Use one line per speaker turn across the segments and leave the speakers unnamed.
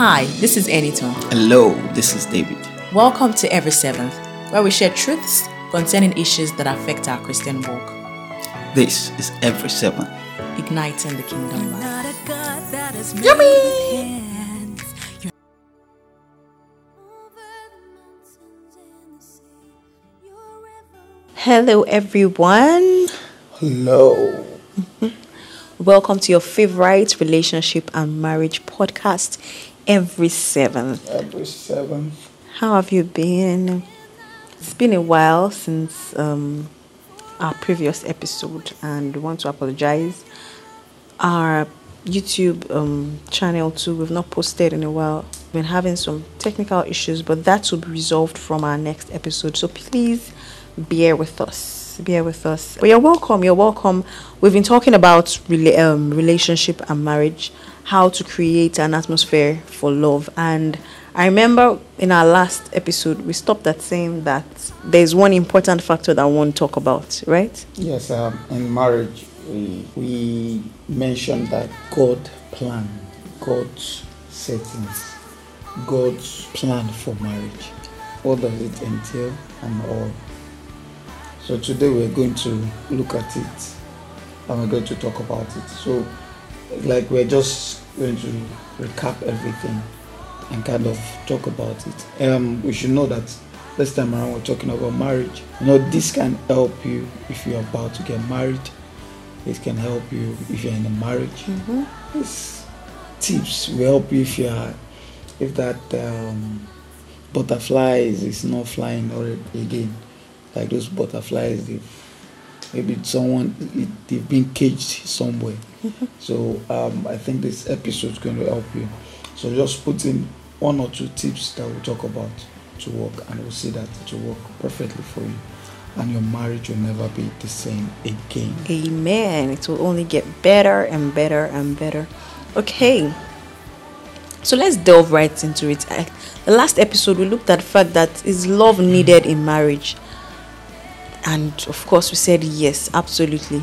Hi, this is Eniton.
Hello, this is David.
Welcome to Every Seventh, where we share truths concerning issues that affect our Christian walk,
This is Every Seventh,
igniting the kingdom life.
Yummy!
Hello, everyone.
Hello.
Welcome to your favorite relationship and marriage podcast, Every Seventh.
Every Seven.
How have you been? It's been a while since um, our previous episode, and we want to apologize. Our YouTube um, channel too, we've not posted in a while. We've been having some technical issues, but that will be resolved from our next episode. So please bear with us. Bear with us. But you're welcome. You're welcome. We've been talking about rela- um, relationship and marriage, how to create an atmosphere for love. And I remember in our last episode, we stopped at saying that there's one important factor that I want to talk about, right?
Yes, um, in marriage, we, we mentioned that God plan, God's settings, God's plan for marriage. What does it entail and all? So today we're going to look at it and we're going to talk about it. So, like, we're just going to recap everything and kind of talk about it. Um, we should know that this time around we're talking about marriage. You know, this can help you if you're about to get married. It can help you if you're in a marriage. These tips will help you if you're if that um, butterfly is, not flying already again. Like those butterflies, they've maybe someone it, they've been caged somewhere. so um, I think this episode is going to help you. So just put in one or two tips that we'll talk about to work, and we'll see that it will work perfectly for you, and your marriage will never be the same again.
Amen. It will only get better and better and better. Okay. So let's delve right into it. I, the last episode we looked at the fact that is love needed in marriage. And of course we said yes, absolutely.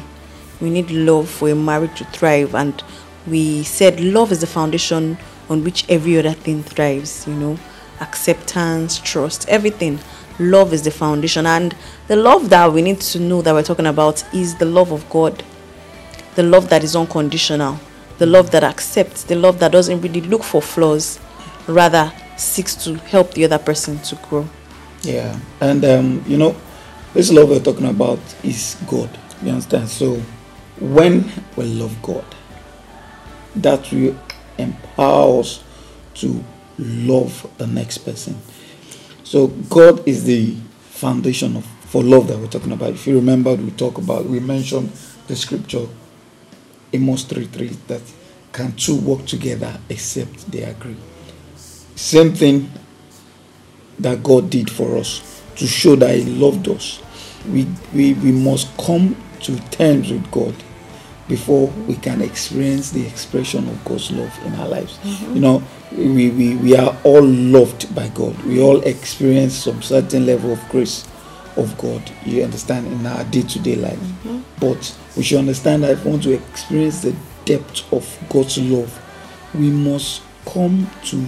We need love for a marriage to thrive and we said love is the foundation on which every other thing thrives, you know. Acceptance, trust, everything. Love is the foundation and the love that we need to know that we're talking about is the love of God the love that is unconditional, the love that accepts, the love that doesn't really look for flaws, rather seeks to help the other person to grow.
Yeah, and um, you know, this love we're talking about is God. You understand? So, when we love God, that will empower us to love the next person. So, God is the foundation of for love that we're talking about. If you remember, we talk about we mentioned the scripture Amos 3 3 that can two work together except they agree. Same thing that God did for us to show that He loved us. We, we, we must come to terms with God before we can experience the expression of God's love in our lives. Mm-hmm. You know, we, we, we are all loved by God. We all experience some certain level of grace of God, you understand, in our day to day life. Mm-hmm. But we should understand that if we want to experience the depth of God's love, we must come to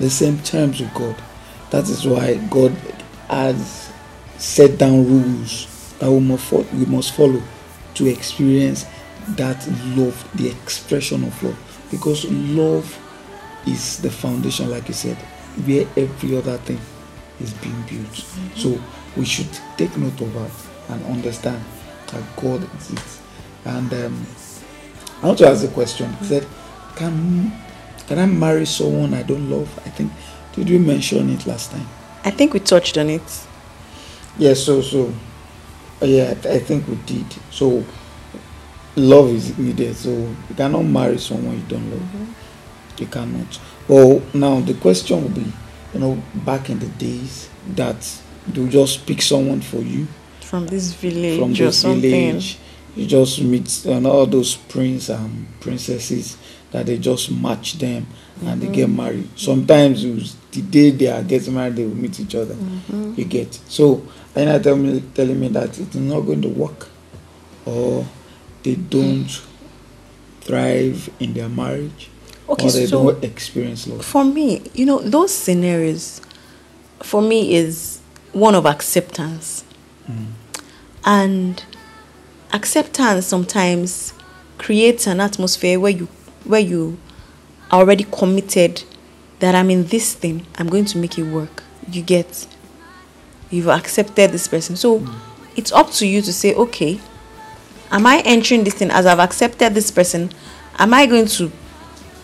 the same terms with God. That is why God has set down rules that we must, we must follow to experience that love, the expression of love. Because love is the foundation, like you said, where every other thing is being built. So we should take note of that and understand that God exists. And um, I want to ask a question. He said, "Can can I marry someone I don't love?" I think did we mention it last time?
I think we touched on it.
Yeah. So so yeah, I think we did. So love is needed. So you cannot marry someone you don't love. Mm-hmm. You cannot. Well, now the question will be, you know, back in the days that they'll just pick someone for you
From this village
from
or
this
something.
village. You just meet and all those prince and princesses that they just match them and they mm-hmm. get married. Sometimes the day they are getting married, they will meet each other. Mm-hmm. You get so and I tell me telling me that it's not going to work, or they don't thrive in their marriage.
Okay,
or they
so
don't experience love.
for me, you know, those scenarios for me is one of acceptance. Mm. And acceptance sometimes creates an atmosphere where you where you are already committed that I'm in this thing, I'm going to make it work. You get you've accepted this person. So it's up to you to say, okay, am I entering this thing as I've accepted this person? Am I going to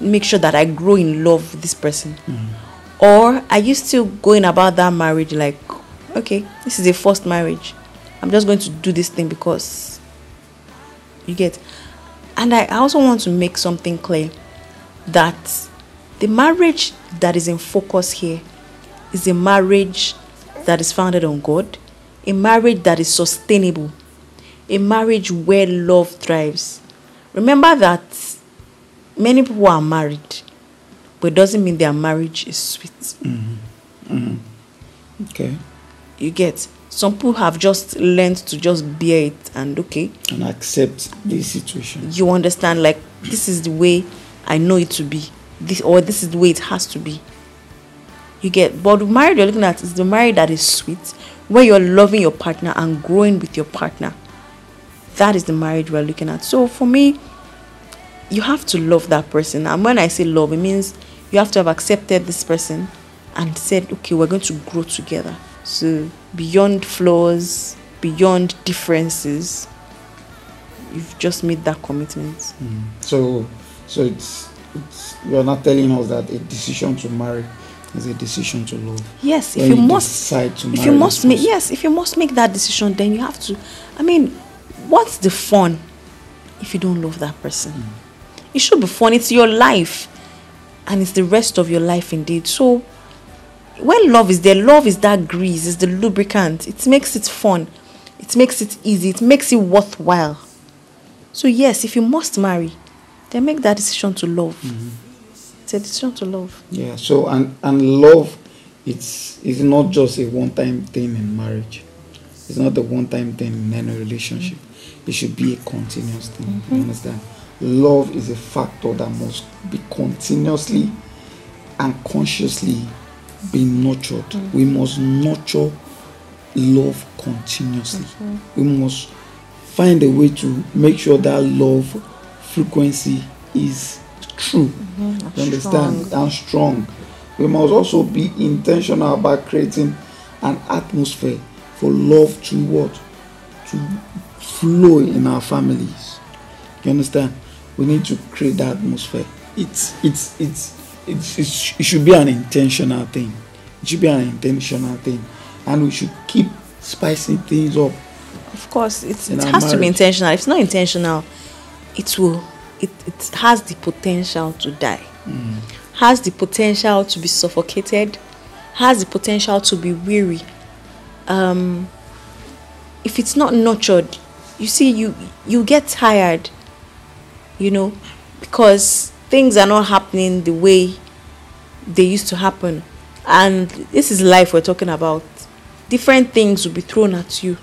make sure that I grow in love with this person? Mm-hmm. Or are you still going about that marriage like, okay, this is a forced marriage. I'm just going to do this thing because you get. And I also want to make something clear that the marriage that is in focus here is a marriage that is founded on God, a marriage that is sustainable, a marriage where love thrives. Remember that many people are married, but it doesn't mean their marriage is sweet. Mm-hmm. Mm-hmm.
Okay.
You get some people have just learned to just bear it and okay,
And accept the situation.
you understand like this is the way I know it to be. This or this is the way it has to be. You get but the marriage you're looking at is the marriage that is sweet, where you're loving your partner and growing with your partner. That is the marriage we're looking at. So for me, you have to love that person. And when I say love, it means you have to have accepted this person and said, okay, we're going to grow together. So beyond flaws, beyond differences, you've just made that commitment. Mm.
So, so it's it's you're not telling us that a decision to marry is a decision to love.
Yes, if you,
you
must
decide to
if
marry
you must make yes, if you must make that decision, then you have to. I mean, what's the fun if you don't love that person? Mm. It should be fun. It's your life, and it's the rest of your life indeed. So, when love is there, love is that grease, is the lubricant. It makes it fun. It makes it easy. It makes it worthwhile. So yes, if you must marry, then make that decision to love. Mm-hmm. It's a decision to love.
Yeah. So and and love, it's it's not just a one-time thing in marriage. It's not the one-time thing in any relationship. It should be a continuous thing. Mm-hmm. You understand? Love is a factor that must be continuously and consciously be nurtured. Mm-hmm. We must nurture love continuously. We must find a way to make sure that love frequency is true. Mm-hmm. You understand? And strong. We must also be intentional about creating an atmosphere for love to what? To flow in our families. You understand? We need to create that atmosphere. It's it's it's it's, it's it should be an intentional thing. It should be an intentional thing, and we should keep spicing things up.
Of course, it's, it has to be intentional. If it's not intentional, it will. It, it has the potential to die. Has the potential to be suffocated. Has the potential to be weary. Um, if it's not nurtured, you see, you you get tired. You know, because things are not happening the way they used to happen, and this is life we're talking about. Different things will be thrown at you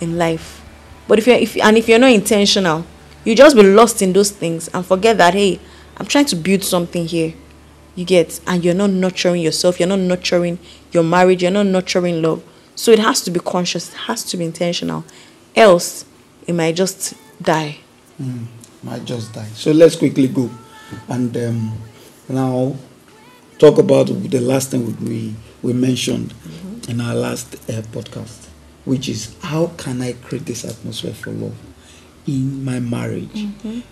in life. But if you're if and if you're not intentional, you just be lost in those things and forget that hey, I'm trying to build something here. You get and you're not nurturing yourself, you're not nurturing your marriage, you're not nurturing love. So it has to be conscious, it has to be intentional. Else it might just die.
might just die. So let's quickly go and um, now talk about the last thing we we mentioned in our last uh, podcast, which is how can I create this atmosphere for love in my marriage?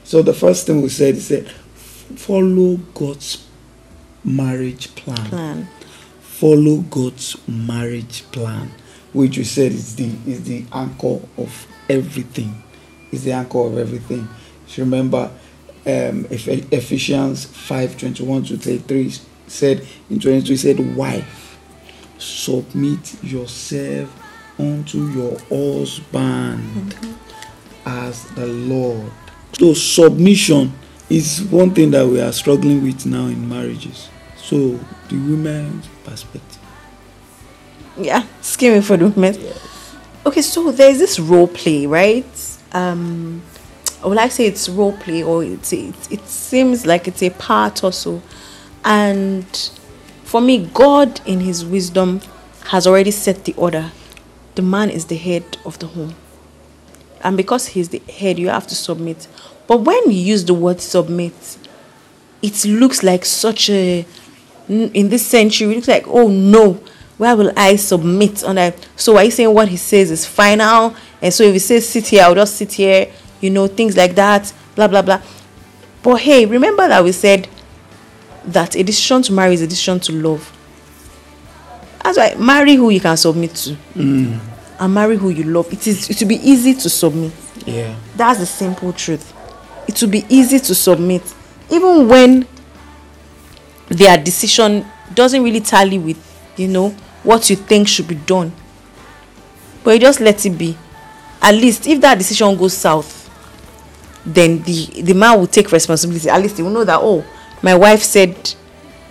So the first thing we said is that follow God's marriage plan.
Plan.
Follow God's marriage plan, which we said is the is the anchor of everything. Is the anchor of everything. So remember, um, Eph- Ephesians five twenty one to thirty three said in twenty two said, "Wife, submit yourself unto your husband as the Lord." So submission is one thing that we are struggling with now in marriages. So the women's perspective.
Yeah, scheming for the women. Okay, so there's this role play, right? Um, I would like to say it's role play or it's it, it seems like it's a part also. And for me, God in his wisdom has already set the order. The man is the head of the home. And because he's the head, you have to submit. But when you use the word submit, it looks like such a in this century, it looks like, oh no, where will I submit on that? So are you saying what he says is final? And so if he says sit here, I'll just sit here, you know, things like that, blah blah blah. But hey, remember that we said that a decision to marry is a decision to love. That's why marry who you can submit to. Mm. And marry who you love. It is it will be easy to submit.
Yeah.
That's the simple truth. It will be easy to submit. Even when their decision doesn't really tally with, you know, what you think should be done. But you just let it be. At least if that decision goes south, then the the man will take responsibility. At least he will know that oh, my wife said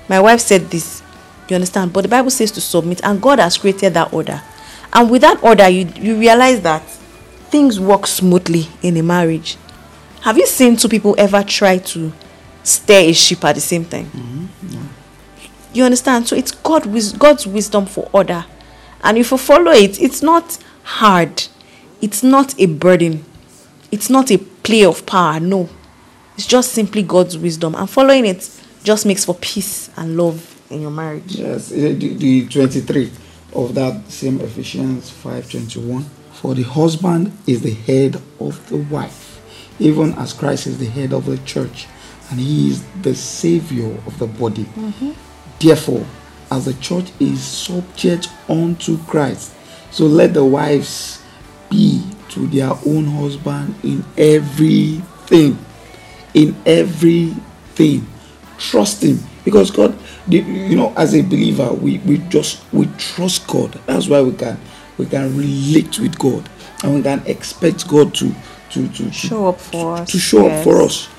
my wife said this. You understand? But the Bible says to submit, and God has created that order. And with that order, you you realize that things work smoothly in a marriage. Have you seen two people ever try to steer a ship at the same time? You understand? So it's God wis- God's wisdom for order. And if you follow it, it's not hard. It's not a burden. It's not a play of power. No. It's just simply God's wisdom. And following it just makes for peace and love in your marriage.
Yes, eh, the, the 23 of that same Ephesians 5:21. For the husband is the head of the wife, even as Christ is the head of the church, and he is the savior of the body. Mm-hmm. Therefore, as the church is subject unto Christ, so let the wives be to their own husband in everything. In everything. Trust him. Because God, you know, as a believer, we, we just we trust God. That's why we can we can relate with God and we can expect God to to to, to
Show up for us.
to show up for us.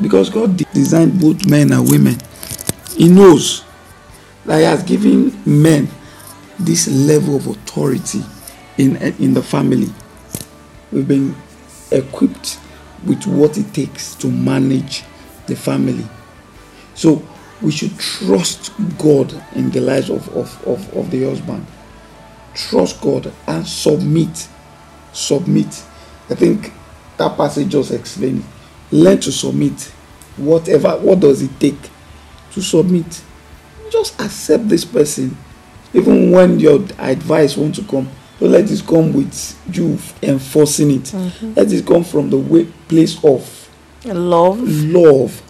Because God designed both men and women, He knows that He has given men this level of authority in in the family. We've been equipped with what it takes to manage the family. So we should trust God in the lives of, of, of, of the husband. Trust God and submit. Submit. I think that passage just explained. Learn to submit. Whatever, what does it take to submit? Just accept this person. Even when your advice wants to come, don't let it come with you enforcing it. Mm-hmm. Let it come from the way, place of
Love.
love,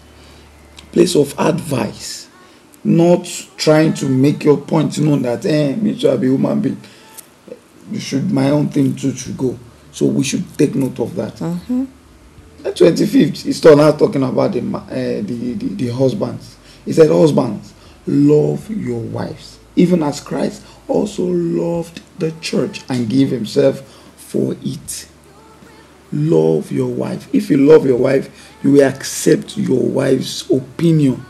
place of advice, not trying to make your point known that eh, me too, I be human being. You should my own thing too should go. So we should take note of that. The twenty fifth, he started now talking about the, uh, the the the husbands. He said, "Husbands, love your wives, even as Christ also loved the church and gave himself for it." Love your wife. If you love your wife, you will accept your wife's opinion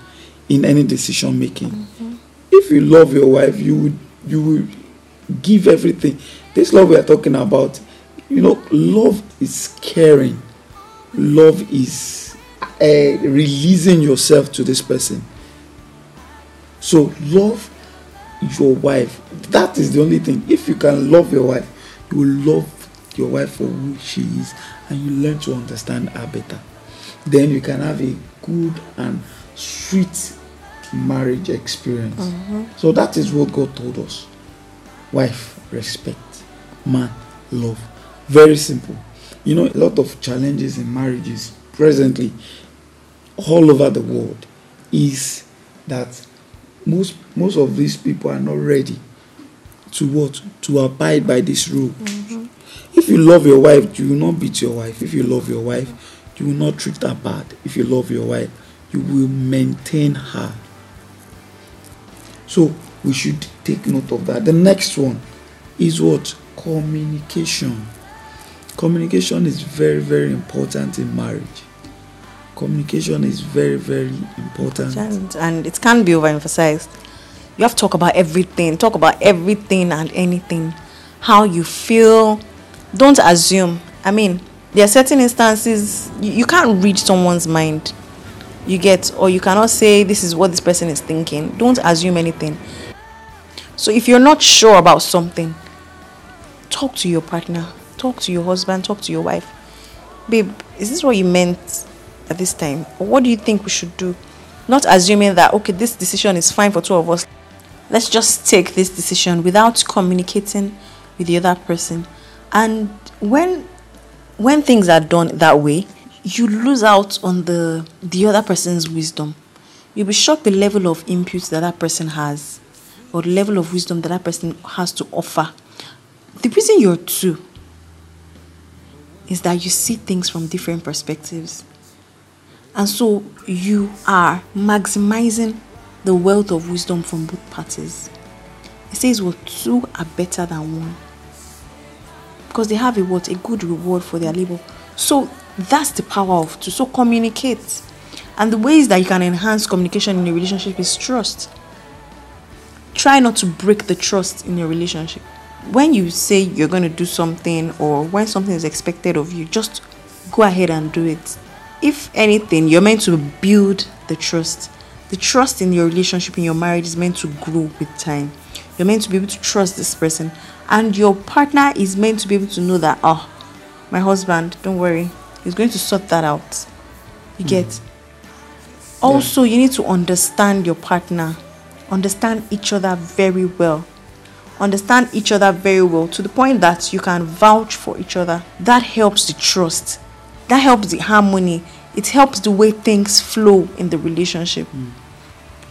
in any decision making. If you love your wife, you would you will give everything. This love we are talking about, you know, love is caring. Love is uh, releasing yourself to this person. So love your wife. That is the only thing. If you can love your wife, you will love your wife for who she is and you learn to understand her better. Then you can have a good and sweet marriage experience. Mm-hmm. So that is what God told us. Wife, respect. Man, love. Very simple. You know, a lot of challenges in marriages presently all over the world is that most most of these people are not ready to what to abide by this rule if you love your wife you will not beat your wife. If you love your wife you will not treat her bad. If you love your wife you will maintain her. So we should take note of that. The next one is what? Communication. Communication is very very important in marriage. Communication is very very important.
And, it can't be overemphasized. You have to talk about everything. Talk about everything and anything. How you feel. Don't assume. I mean, there are certain instances you, you can't read someone's mind. You get or you cannot say this is what this person is thinking. Don't assume anything. So if you're not sure about something talk to your partner. Talk to your husband. Talk to your wife. Babe is this what you meant at this time? Or what do you think we should do? Not assuming that okay this decision is fine for two of us. Let's just take this decision without communicating with the other person and when when things are done that way you lose out on the the other person's wisdom you'll be shocked the level of input that that person has or the level of wisdom that that person has to offer the reason you're two is that you see things from different perspectives and so you are maximizing the wealth of wisdom from both parties. It says, Well, two are better than one. Because they have a what? A good reward for their labor. So that's the power of to So communicate. And the ways that you can enhance communication in a relationship is trust. Try not to break the trust in your relationship. When you say you're going to do something or when something is expected of you, just go ahead and do it. If anything, you're meant to build the trust the trust in your relationship in your marriage is meant to grow with time you're meant to be able to trust this person and your partner is meant to be able to know that oh my husband don't worry. He's going to sort that out. You get? Mm. also you need to understand your partner. Understand each other very well. Understand each other very well to the point that you can vouch for each other. That helps the trust. That helps the harmony. It helps the way things flow in the relationship. Mm.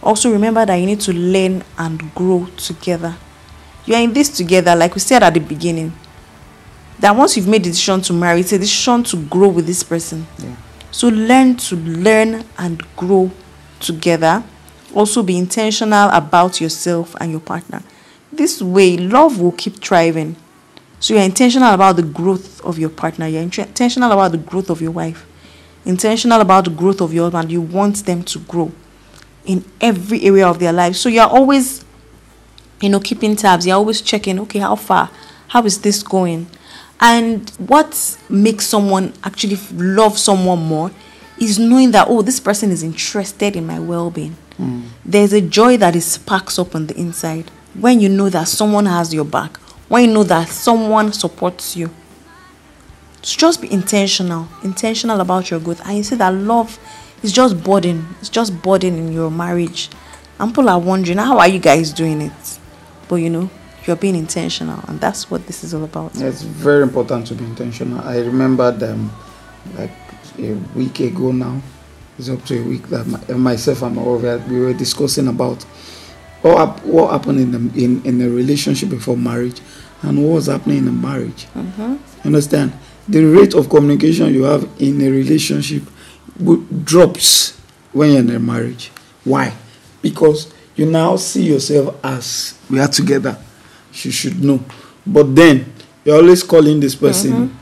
Also, remember that you need to learn and grow together. You are in this together, like we said at the beginning. That once you've made the decision to marry, it's a decision to grow with this person. Yeah. So learn to learn and grow together. Also, be intentional about yourself and your partner. This way, love will keep thriving. So you're intentional about the growth of your partner. You're intentional about the growth of your wife. Intentional about the growth of your husband. You want them to grow in every area of their life. So you're always, you know, keeping tabs. You're always checking, okay, how far? How is this going? And what makes someone actually love someone more is knowing that, oh, this person is interested in my well being. Mm. There's a joy that is sparks up on the inside when you know that someone has your back, when you know that someone supports you. So just be intentional, intentional about your growth. And you see that love is just burden. It's just burden in your marriage. And people are wondering, how are you guys doing it? But you know, you're being intentional, and that's what this is all about.
It's very important to be intentional. I remember them like a week ago now. It's up to a week that my, myself and my wife we were discussing about what, what happened in the, in in a relationship before marriage and what was happening in a marriage. Mm-hmm. Understand? The rate of communication you have in a relationship drops when you're in a marriage. Why? Because you now see yourself as we are together. You should know. But then you're always calling this person, mm-hmm.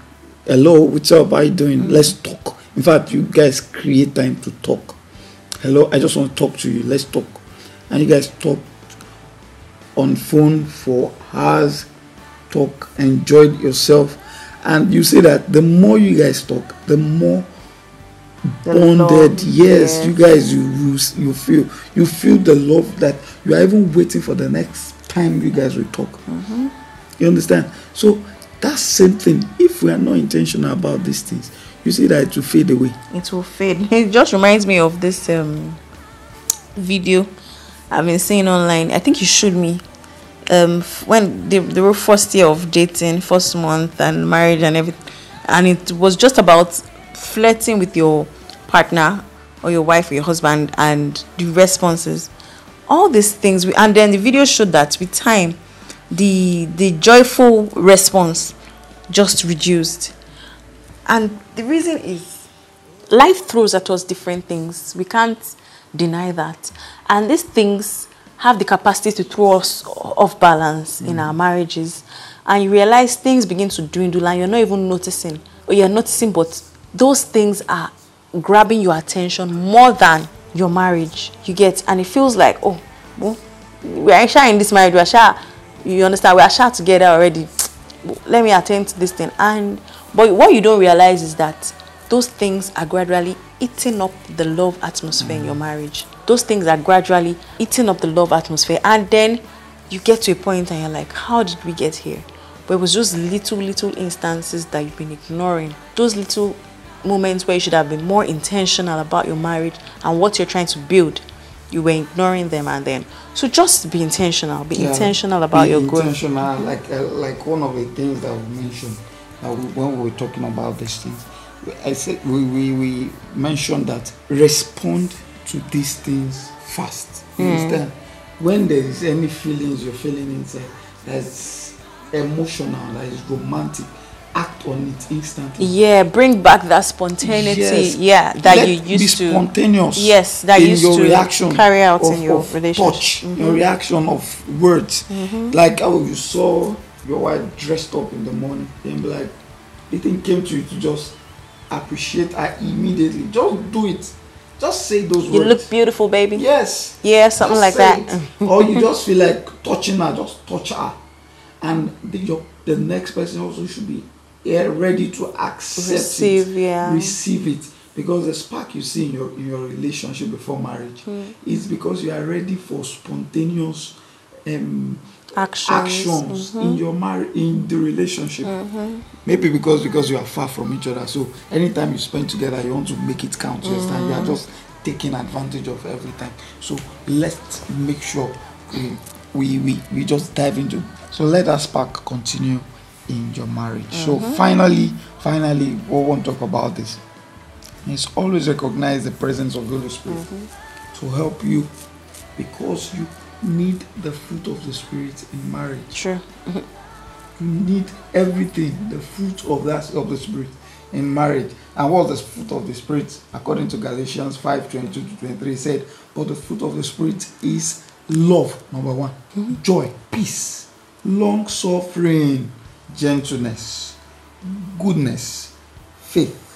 hello, what's up? How you doing? Mm-hmm. Let's talk. In fact, you guys create time to talk. Hello, I just want to talk to you. Let's talk. And you guys talk on phone for hours, talk, enjoyed yourself. And you see that the more you guys talk, the more bonded yes, yes, you guys you, you you feel you feel the love that you are even waiting for the next time you guys will talk. Mm-hmm. you understand? So that same thing if we are not intentional about these things you see that it will fade away.
It will fade. It just reminds me of this um video i've been seeing online. I think you showed me um when they, they were first year of dating first month and marriage and everything and it was just about flirting with your partner or your wife or your husband and the responses all these things we, and then the video showed that with time the the joyful response just reduced. And the reason is life throws at us different things. We can't deny that. And these things have the capacity to throw us off balance mm. in our marriages. And you realize things begin to dwindle and you're not even noticing or you're noticing but those things are grabbing your attention more than your marriage. You get, and it feels like, oh, well, we are actually in this marriage. We are sure, you understand, we are sure together already. Let me attend to this thing. And But what you don't realize is that those things are gradually eating up the love atmosphere in your mm. marriage. Those things are gradually eating up the love atmosphere. And then you get to a point and you're like, how did we get here? But it was just little, little instances that you've been ignoring. Those little moments where you should have been more intentional about your marriage and what you're trying to build. You were ignoring them and then. So just be intentional. Be
Yeah,
intentional about
be
your growth.
intentional, like uh, like one of the things that we mentioned uh, when we were talking about these things. I said we, we, we mentioned that respond to these things fast. You
Hmm.
understand? When there is any feelings you're feeling inside that's emotional, that is romantic, act on it instantly.
Yeah, bring back that spontaneity.
Yes.
Yeah, that
Let
you
be
used to.
spontaneous.
Yes, that
in
used
your
to
reaction
carry out
of,
in your
of
relationship. Mm-hmm.
touch, your reaction of words. Like how you saw your wife dressed up in the morning, and be like, the thing came to you to just appreciate her immediately. Just do it. Just say those
You
words.
look beautiful, baby.
Yes.
Yeah, something
Just
like that.
or you just feel like touching her, just touch her. And the, your, the next person also should be yeah, ready to accept
Receive,
it.
yeah.
Receive it. Because the spark you see in your in your relationship before marriage
Hmm.
is because you are ready for spontaneous um,
Actions.
actions in your marriage in the relationship. Maybe because because you are far from each other. So anytime you spend together, you want to make it count. You understand? You are just taking advantage of every time. So let's make sure we we we, we just dive into. So let that spark continue in your marriage. So finally, finally, we want to talk about this. Is always recognize the presence of the Holy Spirit to help you because you need the fruit of the Spirit in marriage
True.
you need everything the fruit of that of the spirit in marriage and what's the fruit of the spirit according to galatians 5 22 to 23 said but the fruit of the spirit is love number one mm-hmm. joy peace long suffering gentleness goodness faith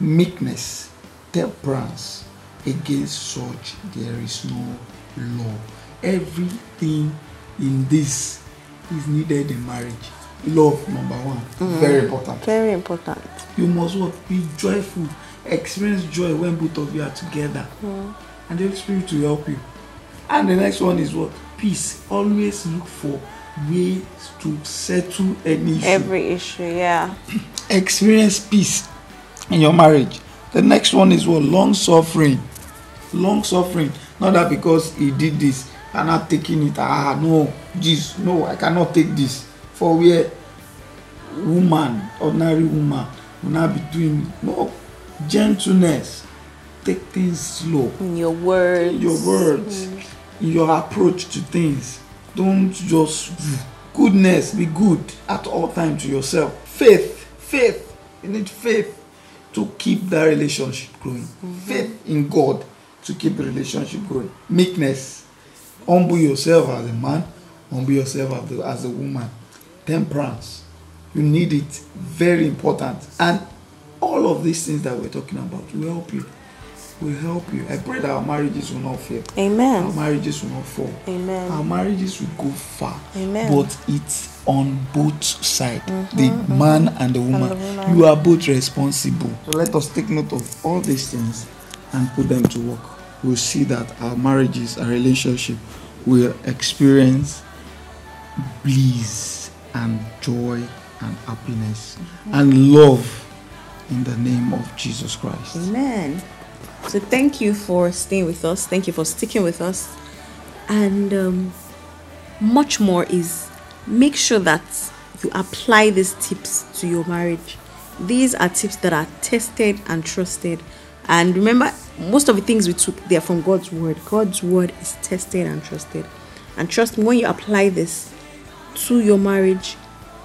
meekness temperance. Against such there is no law. Everything in this is needed in marriage. Love number one. Very important.
Very important.
you must what? Be joyful. Experience joy when both of you are together. And the Holy spirit will help you. And the next one is what? Peace. Always look for ways to settle any issue
Every issue, yeah.
experience peace in your marriage. The next one is what long suffering. Long suffering. Not that because he did this, I'm not taking it. Ah, no, this, no, I cannot take this. For where woman, ordinary woman, will not be doing. No, gentleness. Take things slow
In your words.
in your words, in your approach to things. Don't just goodness. Be good at all times to yourself. Faith, faith. You need faith to keep that relationship growing. Faith in God to keep the relationship growing. Meekness. Humble yourself as a man. Humble yourself as a, as a woman. Temperance. You need it. Very important. And all of these things that we're talking about will help you will help you. I pray that our marriages will not fail.
Amen.
Our marriages will not fall.
Amen.
Our marriages will go far.
Amen.
But it's on both sides, mm-hmm, the mm-hmm. man and the woman.
the woman.
You are both responsible. So let us take note of all these things and put them to work. We'll see that our marriages, our relationship will experience bliss and joy and happiness mm-hmm. and love in the name of Jesus Christ.
Amen. So thank you for staying with us. Thank you for sticking with us. And um, much more is make sure that you apply these tips to your marriage. These are tips that are tested and trusted. And remember, most of the things we took, they are from God's word. God's word is tested and trusted. And trust me, when you apply this to your marriage,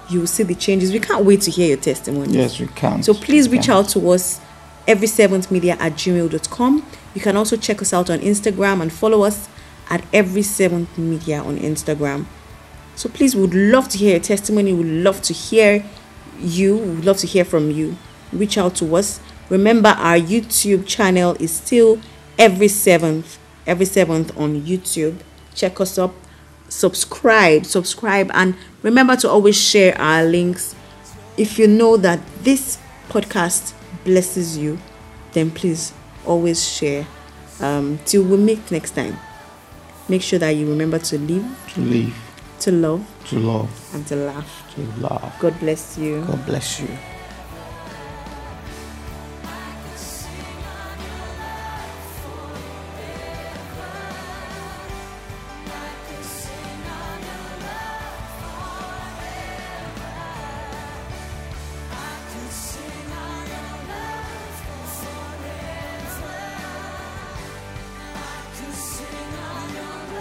you will see the changes. We can't wait to hear your testimony.
Yes, we can.
So please
We
reach
can.
out to us every seventh media at gmail.com. You can also check us out on Instagram and follow us at every seventh media on Instagram. So please would love to hear your testimony. We would love to hear you. We would love to hear from you. Reach out to us. Remember our YouTube channel is still every seventh, every seventh on YouTube. Check us up, subscribe, subscribe, and remember to always share our links if you know that this podcast blesses you, then please always share. Um, till we meet next time, make sure that you remember to live,
To live,
to love,
to love,
and to laugh.
to love.
God bless you.
God bless you.